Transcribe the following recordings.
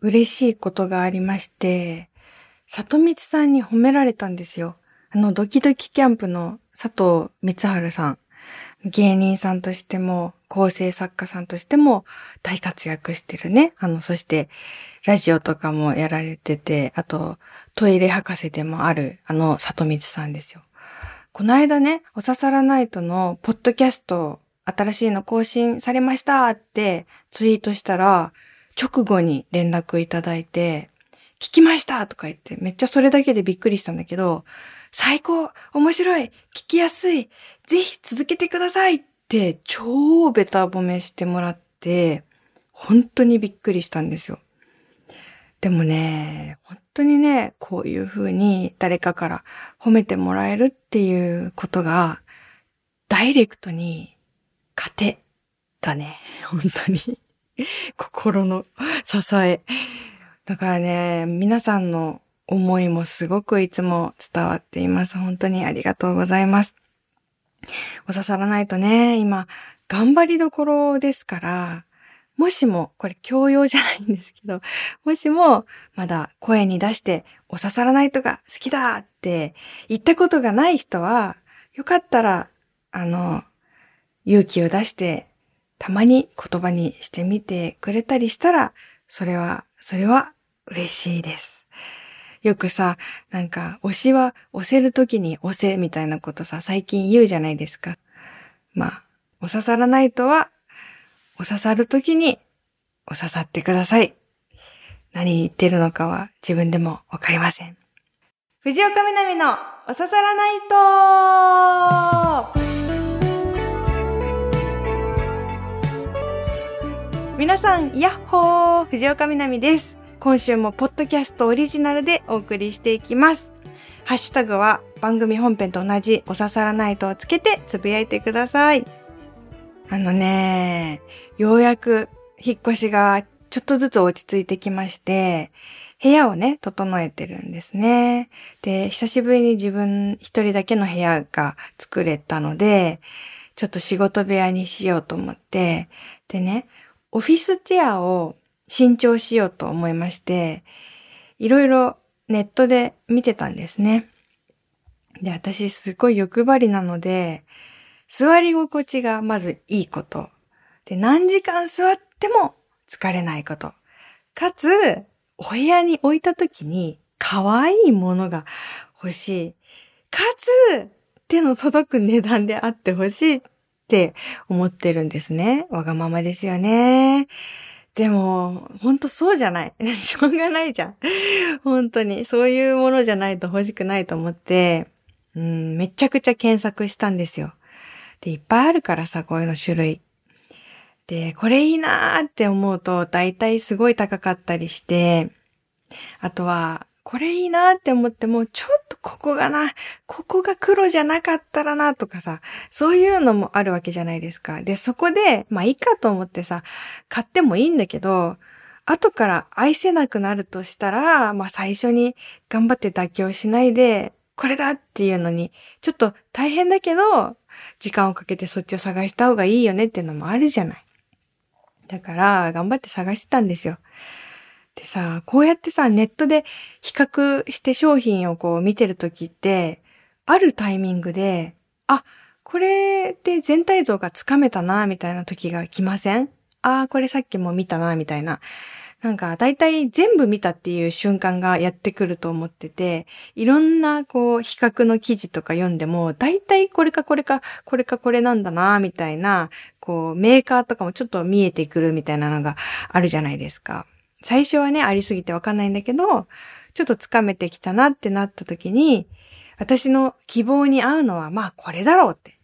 嬉しいことがありまして、里光さんに褒められたんですよ。あの、ドキドキキャンプの佐藤光春さん。芸人さんとしても、構成作家さんとしても大活躍してるね。あの、そして、ラジオとかもやられてて、あと、トイレ博士でもある、あの、里光さんですよ。この間ね、おささらナイトのポッドキャスト、新しいの更新されましたってツイートしたら、直後に連絡いただいて、聞きましたとか言って、めっちゃそれだけでびっくりしたんだけど、最高面白い聞きやすいぜひ続けてくださいって超ベタ褒めしてもらって、本当にびっくりしたんですよ。でもね、本当にね、こういう風に誰かから褒めてもらえるっていうことが、ダイレクトに糧だね。本当に。心の支え。だからね、皆さんの思いもすごくいつも伝わっています。本当にありがとうございます。お刺さらないとね、今、頑張りどころですから、もしも、これ教養じゃないんですけど、もしも、まだ声に出して、お刺さらないとか好きだって言ったことがない人は、よかったら、あの、勇気を出してたまに言葉にしてみてくれたりしたら、それは、それは嬉しいです。よくさ、なんか、推しは押せるときに押せみたいなことさ、最近言うじゃないですか。まあ、お刺さらないとは、お刺さるときにお刺さってください。何言ってるのかは自分でもわかりません。藤岡みなみのお刺さらないと皆さん、やっほー藤岡みなみです。今週もポッドキャストオリジナルでお送りしていきます。ハッシュタグは番組本編と同じお刺さらないとをつけてつぶやいてください。あのね、ようやく引っ越しがちょっとずつ落ち着いてきまして、部屋をね、整えてるんですね。で、久しぶりに自分一人だけの部屋が作れたので、ちょっと仕事部屋にしようと思って、でね、オフィスチェアを新調しようと思いまして、いろいろネットで見てたんですね。で、私すごい欲張りなので、座り心地がまずいいこと。で、何時間座っても疲れないこと。かつ、お部屋に置いた時に可愛いものが欲しい。かつ、手の届く値段であってほしいっって思ってるんですね。わがままですよね。でも、ほんとそうじゃない。しょうがないじゃん。本当に。そういうものじゃないと欲しくないと思って、うん、めちゃくちゃ検索したんですよ。で、いっぱいあるからさ、こういうの種類。で、これいいなーって思うと、だいたいすごい高かったりして、あとは、これいいなーって思っても、ちょっここがな、ここが黒じゃなかったらなとかさ、そういうのもあるわけじゃないですか。で、そこで、まあいいかと思ってさ、買ってもいいんだけど、後から愛せなくなるとしたら、まあ最初に頑張って妥協しないで、これだっていうのに、ちょっと大変だけど、時間をかけてそっちを探した方がいいよねっていうのもあるじゃない。だから、頑張って探してたんですよ。でさ、こうやってさ、ネットで比較して商品をこう見てるときって、あるタイミングで、あ、これで全体像がつかめたな、みたいな時が来ません？ああ、これさっきも見たな、みたいな。なんか、だいたい全部見たっていう瞬間がやってくると思ってて、いろんな、こう、比較の記事とか読んでも、だいたいこれかこれか、これかこれなんだな、みたいな、こう、メーカーとかもちょっと見えてくるみたいなのがあるじゃないですか。最初はね、ありすぎてわかんないんだけど、ちょっとつかめてきたなってなった時に、私の希望に合うのは、まあこれだろうって。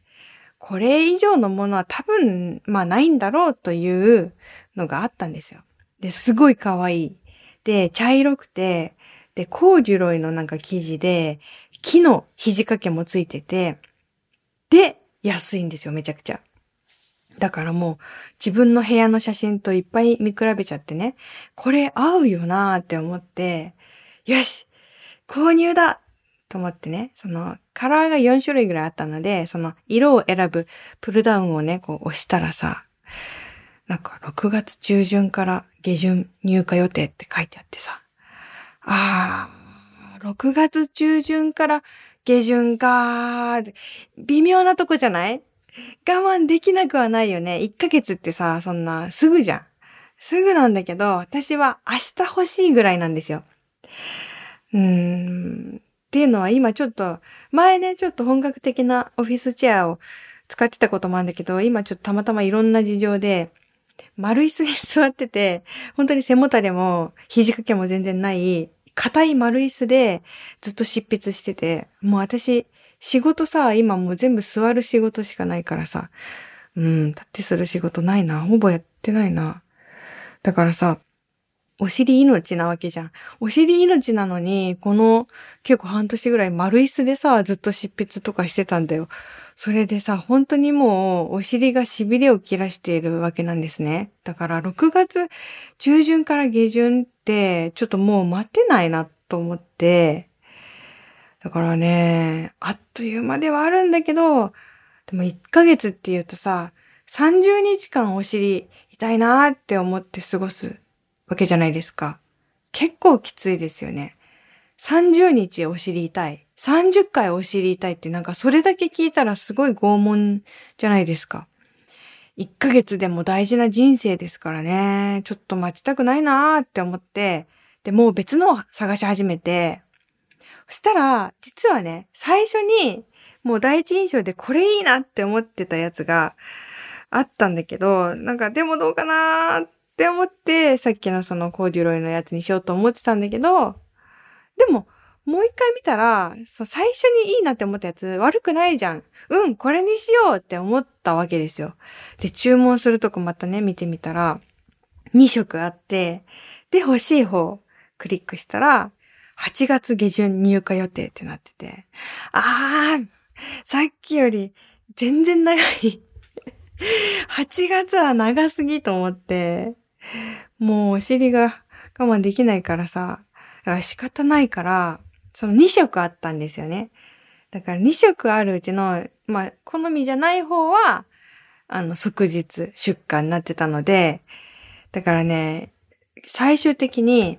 これ以上のものは多分、まあないんだろうというのがあったんですよ。で、すごい可愛い。で、茶色くて、で、コーデュロイのなんか生地で、木の肘掛けもついてて、で、安いんですよ、めちゃくちゃ。だからもう自分の部屋の写真といっぱい見比べちゃってね、これ合うよなーって思って、よし購入だと思ってね、そのカラーが4種類ぐらいあったので、その色を選ぶプルダウンをね、こう押したらさ、なんか6月中旬から下旬入荷予定って書いてあってさ。あー、6月中旬から下旬かー微妙なとこじゃない？我慢できなくはないよね。1ヶ月ってさ、そんな、すぐじゃん。すぐなんだけど、私は明日欲しいぐらいなんですよ。うーん。っていうのは今ちょっと、前ね、ちょっと本格的なオフィスチェアを使ってたこともあるんだけど、今ちょっとたまたまいろんな事情で、丸椅子に座ってて、本当に背もたれも肘掛けも全然ない、硬い丸椅子でずっと執筆してて、もう私、仕事さ、今もう全部座る仕事しかないからさ、うん、立ってする仕事ないな。ほぼやってないな。だからさ、お尻命なわけじゃん。お尻命なのに、この結構半年ぐらい丸椅子でさ、ずっと執筆とかしてたんだよ。それでさ、本当にもうお尻が痺れを切らしているわけなんですね。だから6月中旬から下旬ってちょっともう待てないなと思って、だからね、あっという間ではあるんだけど、でも1ヶ月って言うとさ、30日間お尻痛いなーって思って過ごすわけじゃないですか。結構きついですよね。30日お尻痛い。30回お尻痛いってなんかそれだけ聞いたらすごい拷問じゃないですか。1ヶ月でも大事な人生ですからね。ちょっと待ちたくないなーって思って、で、もう別のを探し始めて、そしたら、実はね、最初に、もう第一印象でこれいいなって思ってたやつがあったんだけど、なんかでもどうかなーって思って、さっきのそのコーデュロイのやつにしようと思ってたんだけど、でも、もう一回見たら、そ最初にいいなって思ったやつ悪くないじゃん。うん、これにしようって思ったわけですよ。で、注文するとこまたね、見てみたら、2色あって、で、欲しい方、クリックしたら、8月下旬入荷予定ってなってて、あー、さっきより全然長い。8月は長すぎと思って、もうお尻が我慢できないからさ、ら仕方ないから、その2色あったんですよね。だから2色あるうちの、まあ、好みじゃない方は、あの、即日出荷になってたので、だからね、最終的に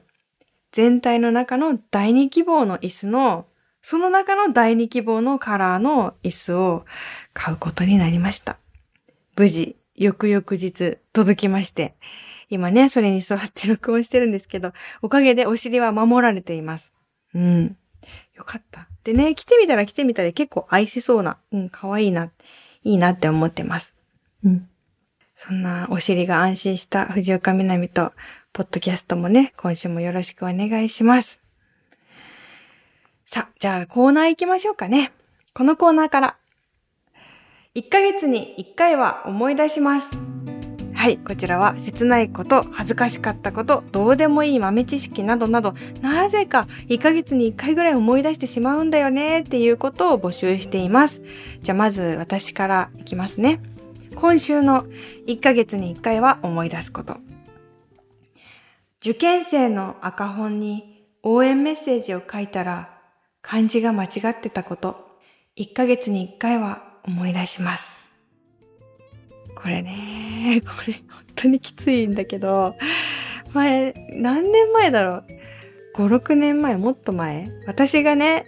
全体の中の第2希望の椅子の、その中の第2希望のカラーの椅子を買うことになりました。無事、翌々日届きまして、今ね、それに座って録音してるんですけど、おかげでお尻は守られています。うん。よかった。でね、着てみたら着てみたら結構愛せそうな、うん、可愛いな、いいなって思ってます。うん。そんなお尻が安心した藤岡みなみと、ポッドキャストもね、今週もよろしくお願いします。さあ、じゃあコーナー行きましょうかね。このコーナーから。1ヶ月に1回は思い出します。はい、こちらは切ないこと、恥ずかしかったこと、どうでもいい豆知識などなど、なぜか1ヶ月に1回ぐらい思い出してしまうんだよねっていうことを募集しています。じゃあまず私からいきますね。今週の1ヶ月に1回は思い出すこと。受験生の赤本に応援メッセージを書いたら漢字が間違ってたこと。1ヶ月に1回は思い出します。これね、これ本当にきついんだけど、前、何年前だろう ?5、6年前、もっと前？私がね、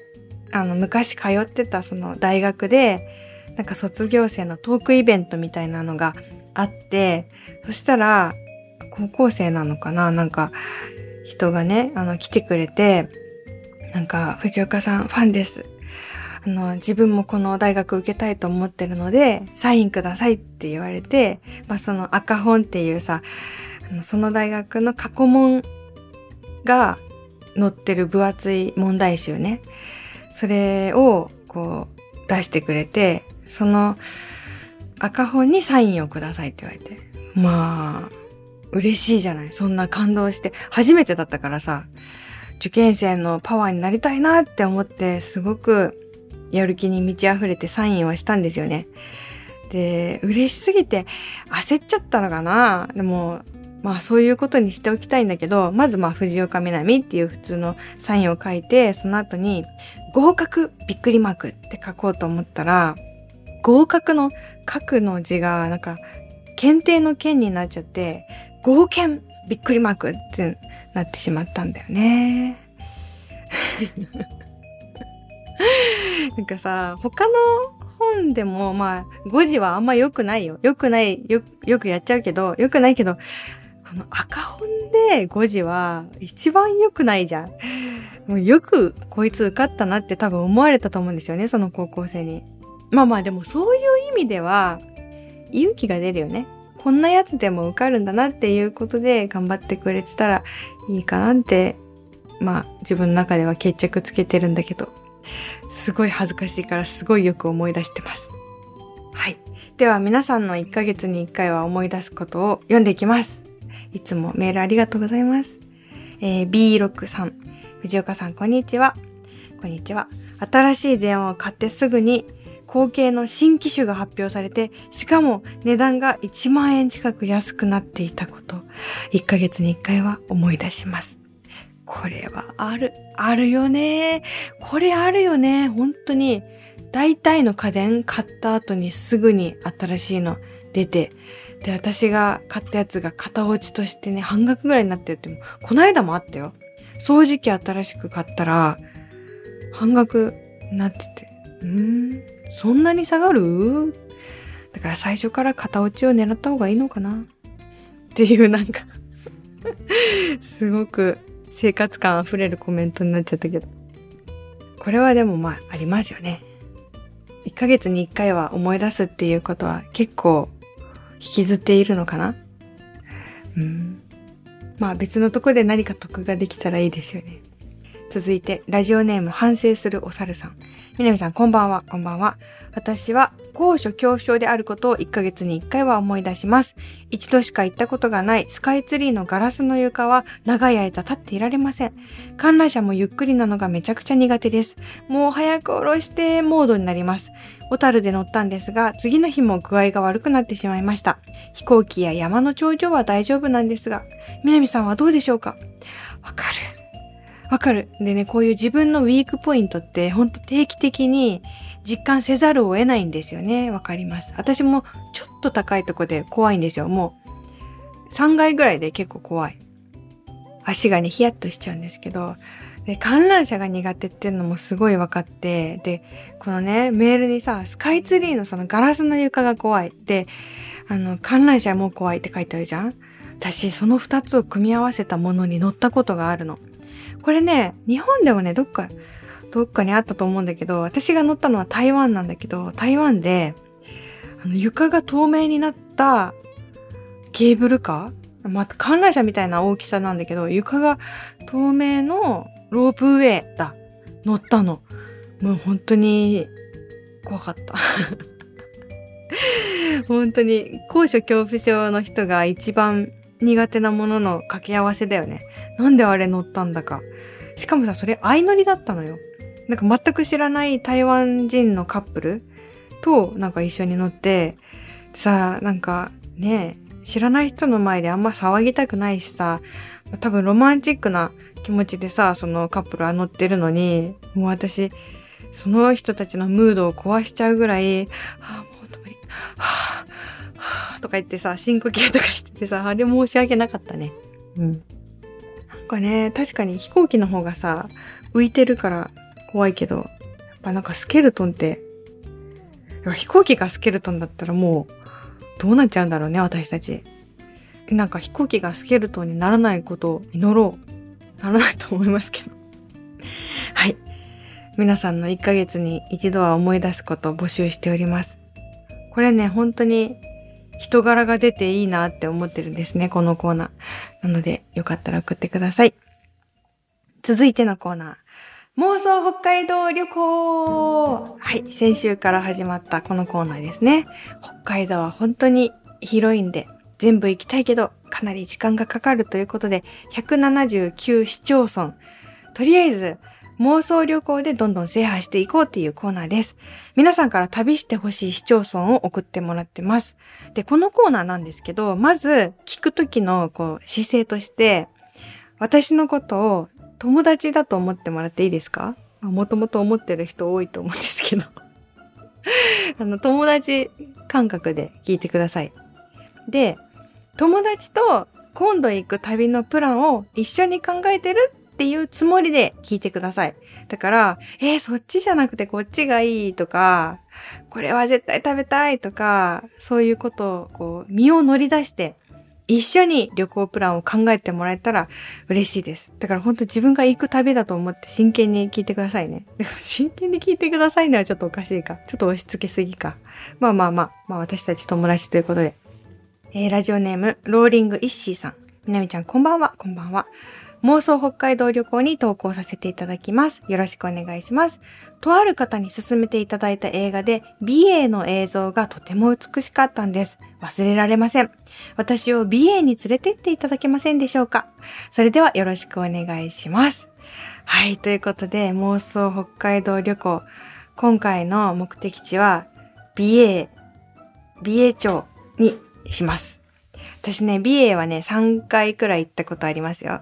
あの、昔通ってたその大学で、なんか卒業生のトークイベントみたいなのがあって、そしたら、高校生なのかな？なんか、人がね、あの、来てくれて、なんか、藤岡さんファンです。あの、自分もこの大学受けたいと思ってるので、サインくださいって言われて、まあ、その赤本っていうさ、あのその大学の過去問が載ってる分厚い問題集ね。それを、こう、出してくれて、その赤本にサインをくださいって言われて。まあ、嬉しいじゃないそんな感動して。初めてだったからさ、受験生のパワーになりたいなって思って、すごくやる気に満ち溢れてサインをしたんですよね。で、嬉しすぎて焦っちゃったのかなでも、まあそういうことにしておきたいんだけど、まずまあ藤岡みなみっていう普通のサインを書いて、その後に合格びっくりマークって書こうと思ったら、合格の書くの字がなんか検定の検になっちゃって、合検びっくりマークってなってしまったんだよね。なんかさ、他の本でも、まあ、5時はあんま良くないよ。良くない、よ、よくやっちゃうけど、良くないけど、この赤本で5時は一番良くないじゃん。もうよくこいつ受かったなって多分思われたと思うんですよね、その高校生に。まあまあでもそういう意味では勇気が出るよね。こんなやつでも受かるんだなっていうことで頑張ってくれてたらいいかなって、まあ自分の中では決着つけてるんだけど、すごい恥ずかしいからすごいよく思い出してます。はい。では皆さんの1ヶ月に1回は思い出すことを読んでいきます。いつもメールありがとうございます。えー、B6 さん、藤岡さんこんにちは。こんにちは。新しい電話を買ってすぐに後継の新機種が発表されて、しかも値段が1万円近く安くなっていたこと、1ヶ月に1回は思い出します。これはある、あるよね。これあるよね。本当に、大体の家電買った後にすぐに新しいの出て、で、私が買ったやつが型落ちとしてね、半額ぐらいになってるっても、この間もあったよ。掃除機新しく買ったら、半額になってて、んそんなに下がる？だから最初から型落ちを狙った方がいいのかな？っていうなんかすごく生活感あふれるコメントになっちゃったけど。これはでもまあありますよね。1ヶ月に1回は思い出すっていうことは結構引きずっているのかな？うん。まあ別のとこで何か得ができたらいいですよね。続いて、ラジオネーム反省するお猿さん。みなみさん、こんばんは、こんばんは。私は、高所恐怖症であることを1ヶ月に1回は思い出します。一度しか行ったことがないスカイツリーのガラスの床は長い間立っていられません。観覧車もゆっくりなのがめちゃくちゃ苦手です。もう早く降ろしてモードになります。小樽で乗ったんですが、次の日も具合が悪くなってしまいました。飛行機や山の頂上は大丈夫なんですが、みなみさんはどうでしょうか？わかる。わかる。でね、こういう自分のウィークポイントってほんと定期的に実感せざるを得ないんですよね。わかります。私もちょっと高いとこで怖いんですよ。もう3階ぐらいで結構怖い。足がね、ヒヤッとしちゃうんですけど、で、観覧車が苦手っていうのもすごい分かって、で、このね、メールにさ、スカイツリーのそのガラスの床が怖い。で、あの、観覧車も怖いって書いてあるじゃん私、その二つを組み合わせたものに乗ったことがあるの。これね、日本でもね、どっか、どっかにあったと思うんだけど、私が乗ったのは台湾なんだけど、台湾で、あの、床が透明になったケーブルカーまあ、観覧車みたいな大きさなんだけど、床が透明のロープウェイだ。乗ったの。もう本当に怖かった。本当に高所恐怖症の人が一番苦手なものの掛け合わせだよね。なんであれ乗ったんだか。しかもさ、それ相乗りだったのよ。なんか全く知らない台湾人のカップルとなんか一緒に乗って、さ、なんかね、知らない人の前であんま騒ぎたくないしさ、多分ロマンチックな気持ちでさ、そのカップルは乗ってるのに、もう私、その人たちのムードを壊しちゃうぐらい、はあ、もう本当無理。はあ、はあ、とか言ってさ、深呼吸とかしててさ、あれ申し訳なかったね。うん。かね、確かに飛行機の方がさ、浮いてるから怖いけど、やっぱなんかスケルトンって、飛行機がスケルトンだったらもう、どうなっちゃうんだろうね、私たち。なんか飛行機がスケルトンにならないことを祈ろう。ならないと思いますけど。はい。皆さんの1ヶ月に一度は思い出すことを募集しております。これね、本当に人柄が出ていいなって思ってるんですね、このコーナー。なので、よかったら送ってください。続いてのコーナー。妄想北海道旅行はい、先週から始まったこのコーナーですね。北海道は本当に広いんで、全部行きたいけど、かなり時間がかかるということで、179市町村。とりあえず、妄想旅行でどんどん制覇していこうっていうコーナーです。皆さんから旅してほしい市町村を送ってもらってます。で、このコーナーなんですけど、まず聞くときのこう姿勢として、私のことを友達だと思ってもらっていいですか？もともと思ってる人多いと思うんですけど あの、友達感覚で聞いてください。で、友達と今度行く旅のプランを一緒に考えてるっていうつもりで聞いてください。だから、えー、そっちじゃなくてこっちがいいとか、これは絶対食べたいとか、そういうことをこう、身を乗り出して一緒に旅行プランを考えてもらえたら嬉しいです。だから本当自分が行く旅だと思って真剣に聞いてくださいね。真剣に聞いてくださいのはちょっとおかしいか。ちょっと押し付けすぎか。まあまあまあ、まあ私たち友達ということで。えー、ラジオネーム、ローリングイッシーさん。みなみちゃんこんばんは、こんばんは。妄想北海道旅行に投稿させていただきます。よろしくお願いします。とある方に勧めていただいた映画で、美瑛の映像がとても美しかったんです。忘れられません。私を美瑛に連れてっていただけませんでしょうかそれではよろしくお願いします。はい、ということで、妄想北海道旅行。今回の目的地は、美瑛、美瑛町にします。私ね、美瑛はね、3回くらい行ったことありますよ。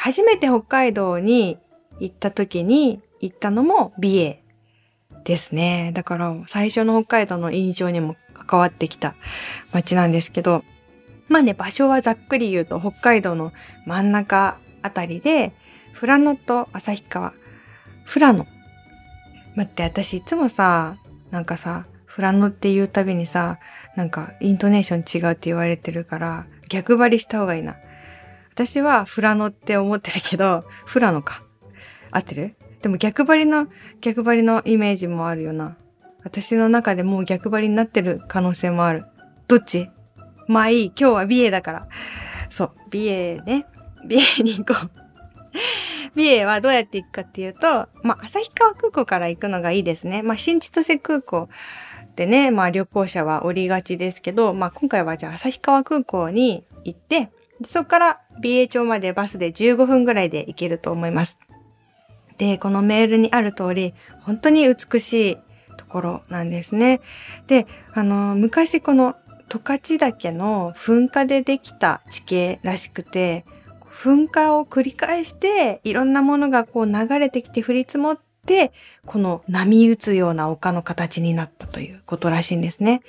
初めて北海道に行った時に行ったのも美瑛ですね。だから最初の北海道の印象にも関わってきた街なんですけど、まあね、場所はざっくり言うと北海道の真ん中あたりで、富良野と旭川、富良野。待って、私いつもさ、なんかさ、富良野って言うたびにさ、なんかイントネーション違うって言われてるから、逆張りした方がいいな。私はフラノって思ってるけど、フラノか。合ってる？でも逆張りの、逆張りのイメージもあるよな。私の中でもう逆張りになってる可能性もある。どっち？まあいい。今日は美瑛だから。そう。美瑛ね。美瑛に行こう。美瑛はどうやって行くかっていうと、まあ、旭川空港から行くのがいいですね。まあ、新千歳空港でね、まあ、旅行者は降りがちですけど、まあ、今回はじゃあ旭川空港に行って、そこから美瑛町までバスで15分ぐらいで行けると思います。で、このメールにある通り、本当に美しいところなんですね。で、あの、昔この十勝岳の噴火でできた地形らしくて、噴火を繰り返して、いろんなものがこう流れてきて降り積もって、この波打つような丘の形になったということらしいんですね。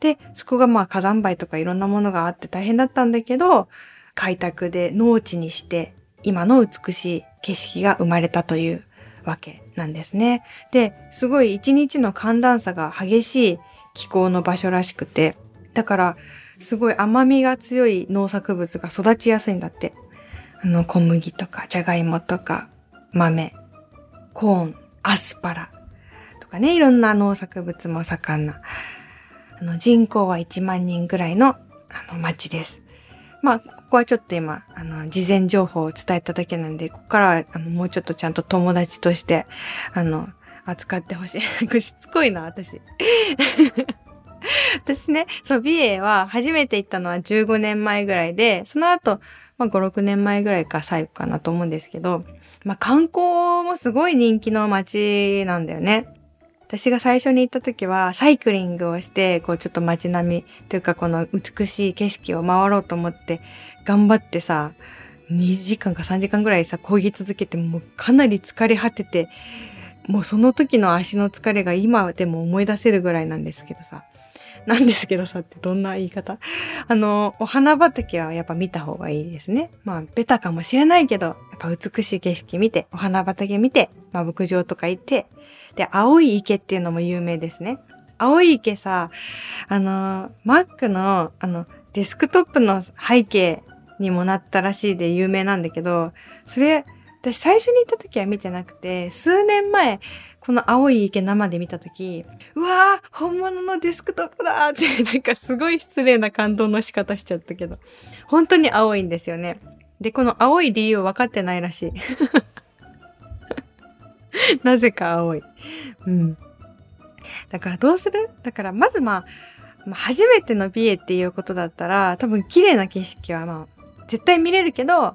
で、そこがまあ火山灰とかいろんなものがあって大変だったんだけど、開拓で農地にして今の美しい景色が生まれたというわけなんですね。で、すごい一日の寒暖差が激しい気候の場所らしくて、だからすごい甘みが強い農作物が育ちやすいんだって。あの小麦とかじゃがいもとか豆、コーン、アスパラとかね、いろんな農作物も盛んなあの、人口は1万人ぐらいの、あの、町です。まあ、ここはちょっと今、あの、事前情報を伝えただけなんで、ここからは、あの、もうちょっとちゃんと友達として、あの、扱ってほしい。しつこいな、私。私ね、そう、美瑛は初めて行ったのは15年前ぐらいで、その後、まあ5、6年前ぐらいか最後かなと思うんですけど、まあ観光もすごい人気の街なんだよね。私が最初に行った時はサイクリングをして、こうちょっと街並みというかこの美しい景色を回ろうと思って頑張ってさ、2時間か3時間ぐらいさ、漕ぎ続けてもうかなり疲れ果てて、もうその時の足の疲れが今でも思い出せるぐらいなんですけどさ。なんですけどさってどんな言い方？あの、お花畑はやっぱ見た方がいいですね。まあ、ベタかもしれないけど、やっぱ美しい景色見て、お花畑見て、まあ、牧場とか行って、で、青い池っていうのも有名ですね。青い池さ、あの、Mac の、あの、デスクトップの背景にもなったらしいで有名なんだけど、それ、私最初に行った時は見てなくて、数年前、この青い池生で見た時、うわー本物のデスクトップだーって、なんかすごい失礼な感動の仕方しちゃったけど、本当に青いんですよね。で、この青い理由分かってないらしい。なぜか青い。うん。だからどうする？だからまずまあ、初めての美瑛っていうことだったら、多分綺麗な景色はまあ、絶対見れるけど、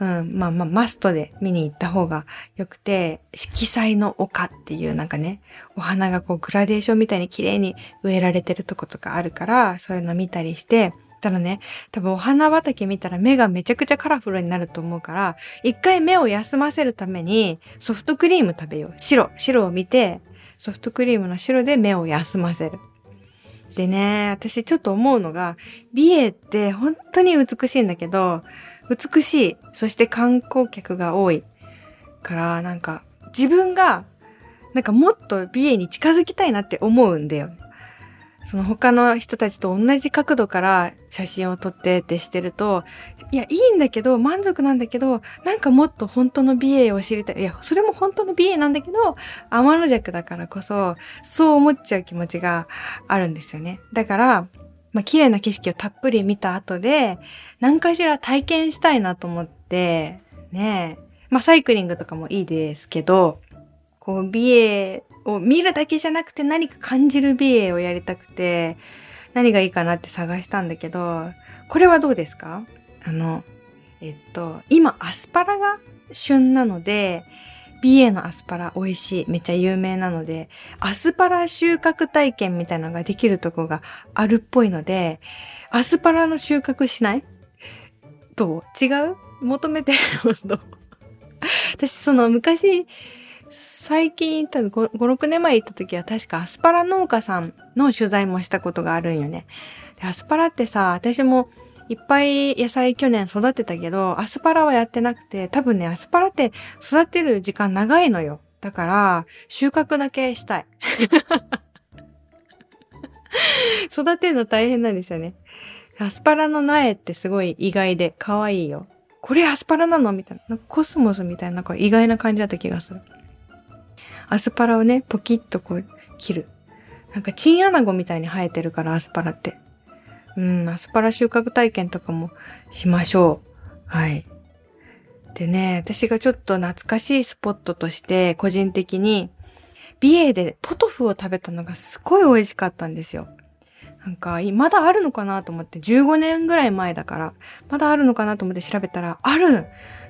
うん、まあまあ、マストで見に行った方が良くて、色彩の丘っていうなんかね、お花がこうグラデーションみたいに綺麗に植えられてるとことかあるから、そういうの見たりして、ただね、多分お花畑見たら目がめちゃくちゃカラフルになると思うから、一回目を休ませるためにソフトクリーム食べよう。白、白を見て、ソフトクリームの白で目を休ませる。でね、私ちょっと思うのが、美瑛って本当に美しいんだけど、美しい、そして観光客が多いから、なんか自分が、なんかもっと美瑛に近づきたいなって思うんだよ。その他の人たちと同じ角度から写真を撮ってってしてると、いや、いいんだけど、満足なんだけど、なんかもっと本当の美瑛を知りたい。いや、それも本当の美瑛なんだけど、天の弱だからこそ、そう思っちゃう気持ちがあるんですよね。だから、まあ、綺麗な景色をたっぷり見た後で、何かしら体験したいなと思って、ねまあ、サイクリングとかもいいですけど、こう、美瑛を見るだけじゃなくて何か感じる美瑛をやりたくて、何がいいかなって探したんだけど、これはどうですか？あの、えっと、今アスパラが旬なので、美瑛のアスパラ美味しい。めっちゃ有名なので、アスパラ収穫体験みたいなのができるとこがあるっぽいので、アスパラの収穫しない？どう？違う？求めてるの？私、その昔、最近行った5、5、6年前行った時は確かアスパラ農家さんの取材もしたことがあるんよね。でアスパラってさ、私もいっぱい野菜去年育てたけど、アスパラはやってなくて、多分ね、アスパラって育てる時間長いのよ。だから、収穫だけしたい。育てるの大変なんですよね。アスパラの苗ってすごい意外で可愛いよ。これアスパラなの？みたいな。なんかコスモスみたいな、なんか意外な感じだった気がする。アスパラをね、ポキッとこう切る。なんかチンアナゴみたいに生えてるからアスパラって。うん、アスパラ収穫体験とかもしましょう。はい。でね、私がちょっと懐かしいスポットとして個人的に美瑛でポトフを食べたのがすごい美味しかったんですよ。なんか、まだあるのかなと思って、15年ぐらい前だから、まだあるのかなと思って調べたら、ある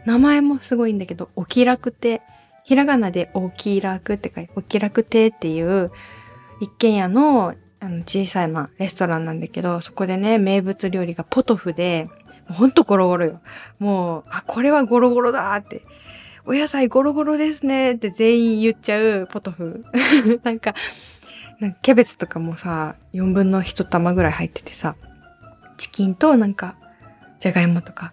名前もすごいんだけど、お気楽亭ひらがなでお気楽って書いて、お気楽亭っていう一軒家のあの小さなレストランなんだけど、そこでね、名物料理がポトフで、ほんとゴロゴロよ。もう、あ、これはゴロゴロだって。お野菜ゴロゴロですねって全員言っちゃうポトフ。なんか、なんかキャベツとかもさ、4分の1玉ぐらい入っててさ、チキンとなんか、じゃがいもとか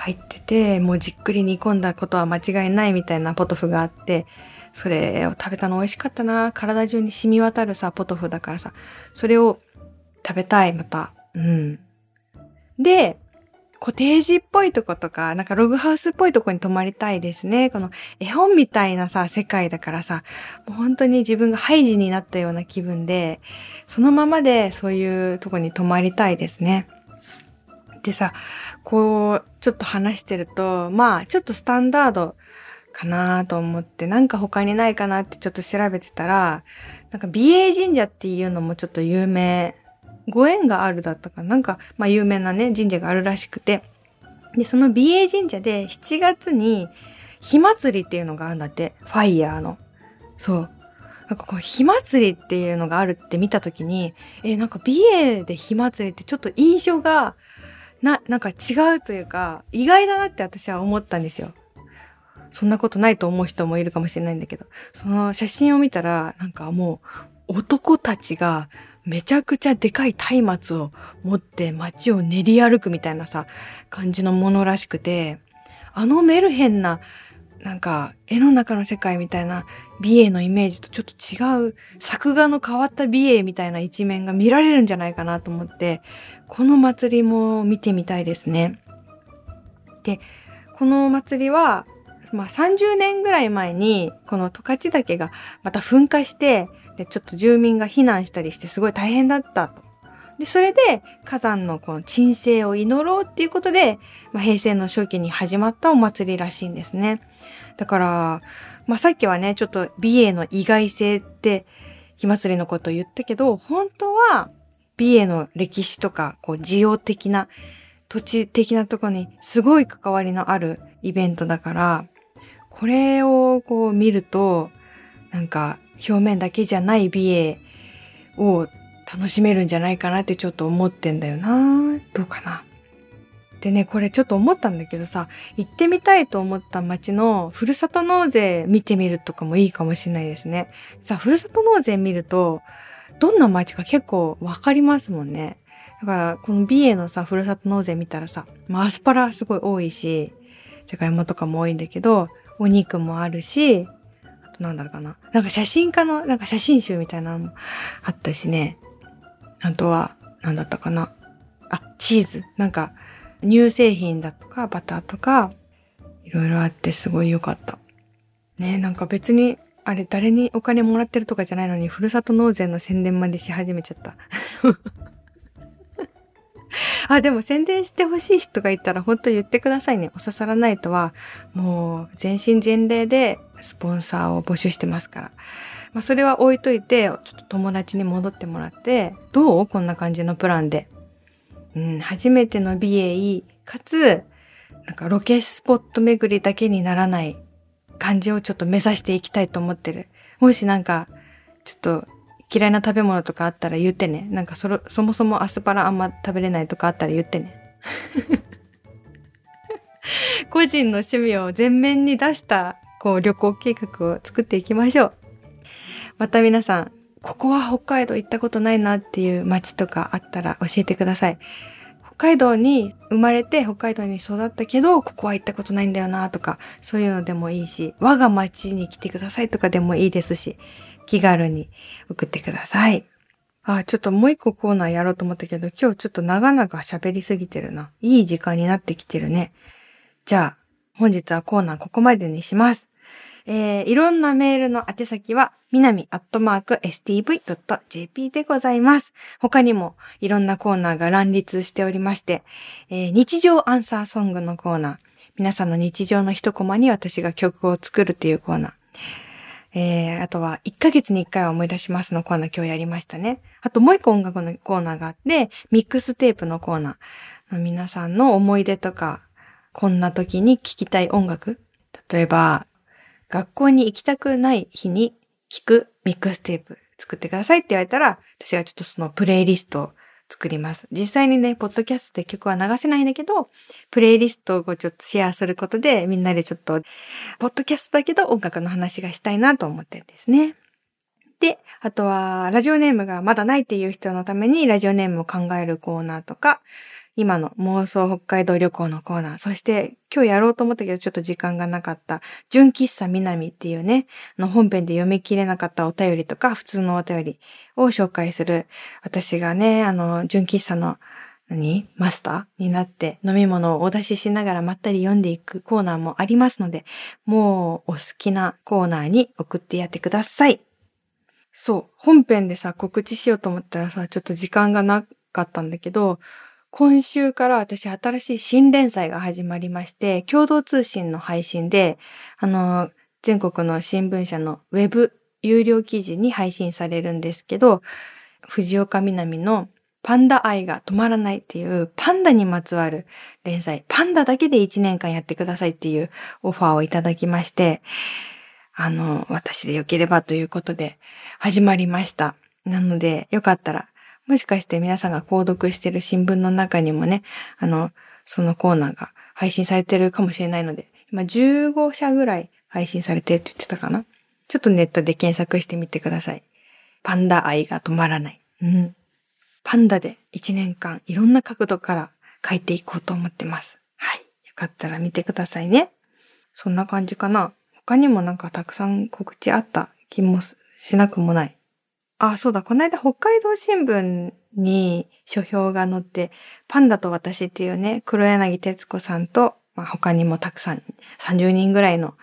入ってて、もうじっくり煮込んだことは間違いないみたいなポトフがあって、それを食べたの美味しかったな。体中に染み渡るさ、ポトフだからさ、それを食べたい、また。うん。で、コテージっぽいとことか、なんかログハウスっぽいとこに泊まりたいですね。この絵本みたいなさ、世界だからさ、もう本当に自分がハイジになったような気分で、そのままでそういうとこに泊まりたいですね。でさ、こう、ちょっと話してると、まあ、ちょっとスタンダードかなと思って、なんか他にないかなってちょっと調べてたら、なんか美瑛神社っていうのもちょっと有名、ご縁があるだったかな。なんか、まあ有名なね、神社があるらしくて。で、その美瑛神社で7月に火祭りっていうのがあるんだって。ファイヤーの。そう。なんかこう、火祭りっていうのがあるって見たときに、え、なんか美瑛で火祭りってちょっと印象がな、なんか違うというか、意外だなって私は思ったんですよ。そんなことないと思う人もいるかもしれないんだけど、その写真を見たら、なんかもう、男たちがめちゃくちゃでかい松明を持って街を練り歩くみたいなさ、感じのものらしくて、あのメルヘンな、なんか絵の中の世界みたいな美瑛のイメージとちょっと違う作画の変わった美瑛みたいな一面が見られるんじゃないかなと思って、この祭りも見てみたいですね。で、この祭りは、まあ30年ぐらい前に、この十勝岳がまた噴火して、で、ちょっと住民が避難したりしてすごい大変だったと。で、それで火山のこの鎮静を祈ろうっていうことで、まあ、平成の初期に始まったお祭りらしいんですね。だから、まあ、さっきはね、ちょっと美瑛の意外性って火祭りのこと言ったけど、本当は美瑛の歴史とか、こう、需要的な、土地的なところにすごい関わりのあるイベントだから、これをこう見ると、なんか表面だけじゃない美瑛を楽しめるんじゃないかなってちょっと思ってんだよなどうかなでね、これちょっと思ったんだけどさ、行ってみたいと思った街のふるさと納税見てみるとかもいいかもしれないですね。さ、ふるさと納税見ると、どんな街か結構わかりますもんね。だから、この美瑛のさ、ふるさと納税見たらさ、まあ、アスパラすごい多いし、じゃがいもとかも多いんだけど、お肉もあるし、あとなんだろうかな。なんか写真家の、なんか写真集みたいなのもあったしね。あとは、なんだったかな。あ、チーズ。なんか、乳製品だとか、バターとか、いろいろあってすごい良かった。ねなんか別に、あれ誰にお金もらってるとかじゃないのに、ふるさと納税の宣伝までし始めちゃった。あ、でも宣伝してほしい人がいたら本当言ってくださいね。おささらないとは、もう全身全霊でスポンサーを募集してますから。まあ、それは置いといて、ちょっと友達に戻ってもらって、どうこんな感じのプランで。うん、初めての BA、かつ、なんかロケスポット巡りだけにならない感じをちょっと目指していきたいと思ってる。もしなんか、ちょっと嫌いな食べ物とかあったら言ってね。なんかそろ、そもそもアスパラあんま食べれないとかあったら言ってね。個人の趣味を全面に出した、こう旅行計画を作っていきましょう。また皆さん、ここは北海道行ったことないなっていう街とかあったら教えてください。北海道に生まれて北海道に育ったけど、ここは行ったことないんだよなとか、そういうのでもいいし、我が町に来てくださいとかでもいいですし、気軽に送ってください。あ、ちょっともう一個コーナーやろうと思ったけど、今日ちょっと長々喋りすぎてるな。いい時間になってきてるね。じゃあ、本日はコーナーここまでにします。えー、いろんなメールの宛先は、みなみアットマーク stv.jp でございます。他にもいろんなコーナーが乱立しておりまして、えー、日常アンサーソングのコーナー、皆さんの日常の一コマに私が曲を作るというコーナー、えー、あとは、1ヶ月に1回は思い出しますのコーナー今日やりましたね。あともう一個音楽のコーナーがあって、ミックステープのコーナー。皆さんの思い出とか、こんな時に聴きたい音楽。例えば、学校に行きたくない日に聴くミックステープ作ってくださいって言われたら、私はちょっとそのプレイリストを作ります。実際にね、ポッドキャストで曲は流せないんだけど、プレイリストをちょっとシェアすることで、みんなでちょっと、ポッドキャストだけど音楽の話がしたいなと思ってるんですね。で、あとは、ラジオネームがまだないっていう人のために、ラジオネームを考えるコーナーとか、今の妄想北海道旅行のコーナー、そして今日やろうと思ったけどちょっと時間がなかった、純喫茶南っていうね、の本編で読み切れなかったお便りとか、普通のお便りを紹介する、私がね、あの、純喫茶の何？マスター？になって飲み物をお出ししながらまったり読んでいくコーナーもありますので、もうお好きなコーナーに送ってやってください。そう。本編でさ、告知しようと思ったらさ、ちょっと時間がなかったんだけど、今週から私新しい新連載が始まりまして、共同通信の配信で、あの、全国の新聞社のウェブ有料記事に配信されるんですけど、藤岡みなみのパンダ愛が止まらないっていうパンダにまつわる連載、パンダだけで1年間やってくださいっていうオファーをいただきまして、あの、私でよければということで始まりました。なので、よかったらもしかして皆さんが購読してる新聞の中にもね、あの、そのコーナーが配信されてるかもしれないので、今15社ぐらい配信されてるって言ってたかな？ちょっとネットで検索してみてください。パンダ愛が止まらない。うん。パンダで1年間いろんな角度から書いていこうと思ってます。はい。よかったら見てくださいね。そんな感じかな。他にもなんかたくさん告知あった気もしなくもない。あ、そうだ、この間北海道新聞に書評が載って、パンダと私っていうね、黒柳徹子さんと、まあ、他にもたくさん、30人ぐらいの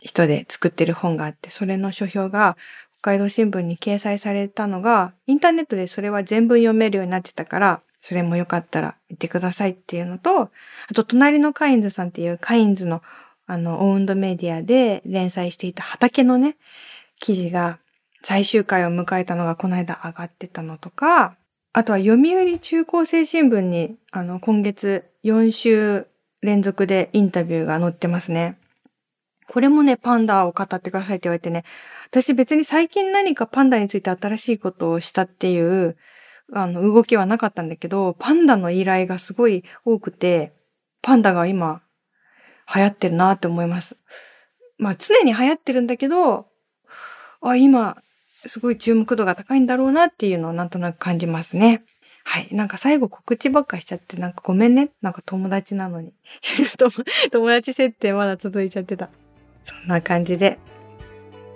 人で作ってる本があって、それの書評が北海道新聞に掲載されたのが、インターネットでそれは全文読めるようになってたから、それもよかったら見てくださいっていうのと、あと、隣のカインズさんっていうカインズのあの、オウンドメディアで連載していた畑のね、記事が最終回を迎えたのがこの間上がってたのとか、あとは読売中高生新聞に、あの、今月4週連続でインタビューが載ってますね。これもね、パンダを語ってくださいって言われてね、私別に最近何かパンダについて新しいことをしたっていう、あの、動きはなかったんだけど、パンダの依頼がすごい多くて、パンダが今、流行ってるなって思います。まあ常に流行ってるんだけど、あ、今、すごい注目度が高いんだろうなっていうのをなんとなく感じますね。はい。なんか最後告知ばっかしちゃって、なんかごめんね。なんか友達なのに。友達設定まだ続いちゃってた。そんな感じで。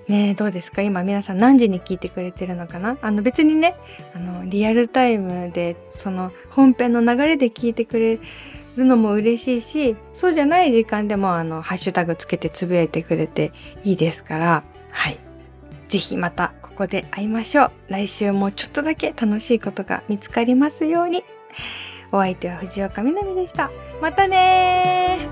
ねえ、どうですか？今皆さん何時に聞いてくれてるのかな？あの別にね、あの、リアルタイムで、その本編の流れで聞いてくれるのも嬉しいし、そうじゃない時間でもあの、ハッシュタグつけてつぶやいてくれていいですから、はい。ぜひまたここで会いましょう。来週もちょっとだけ楽しいことが見つかりますように。お相手は藤岡みなみでした。またね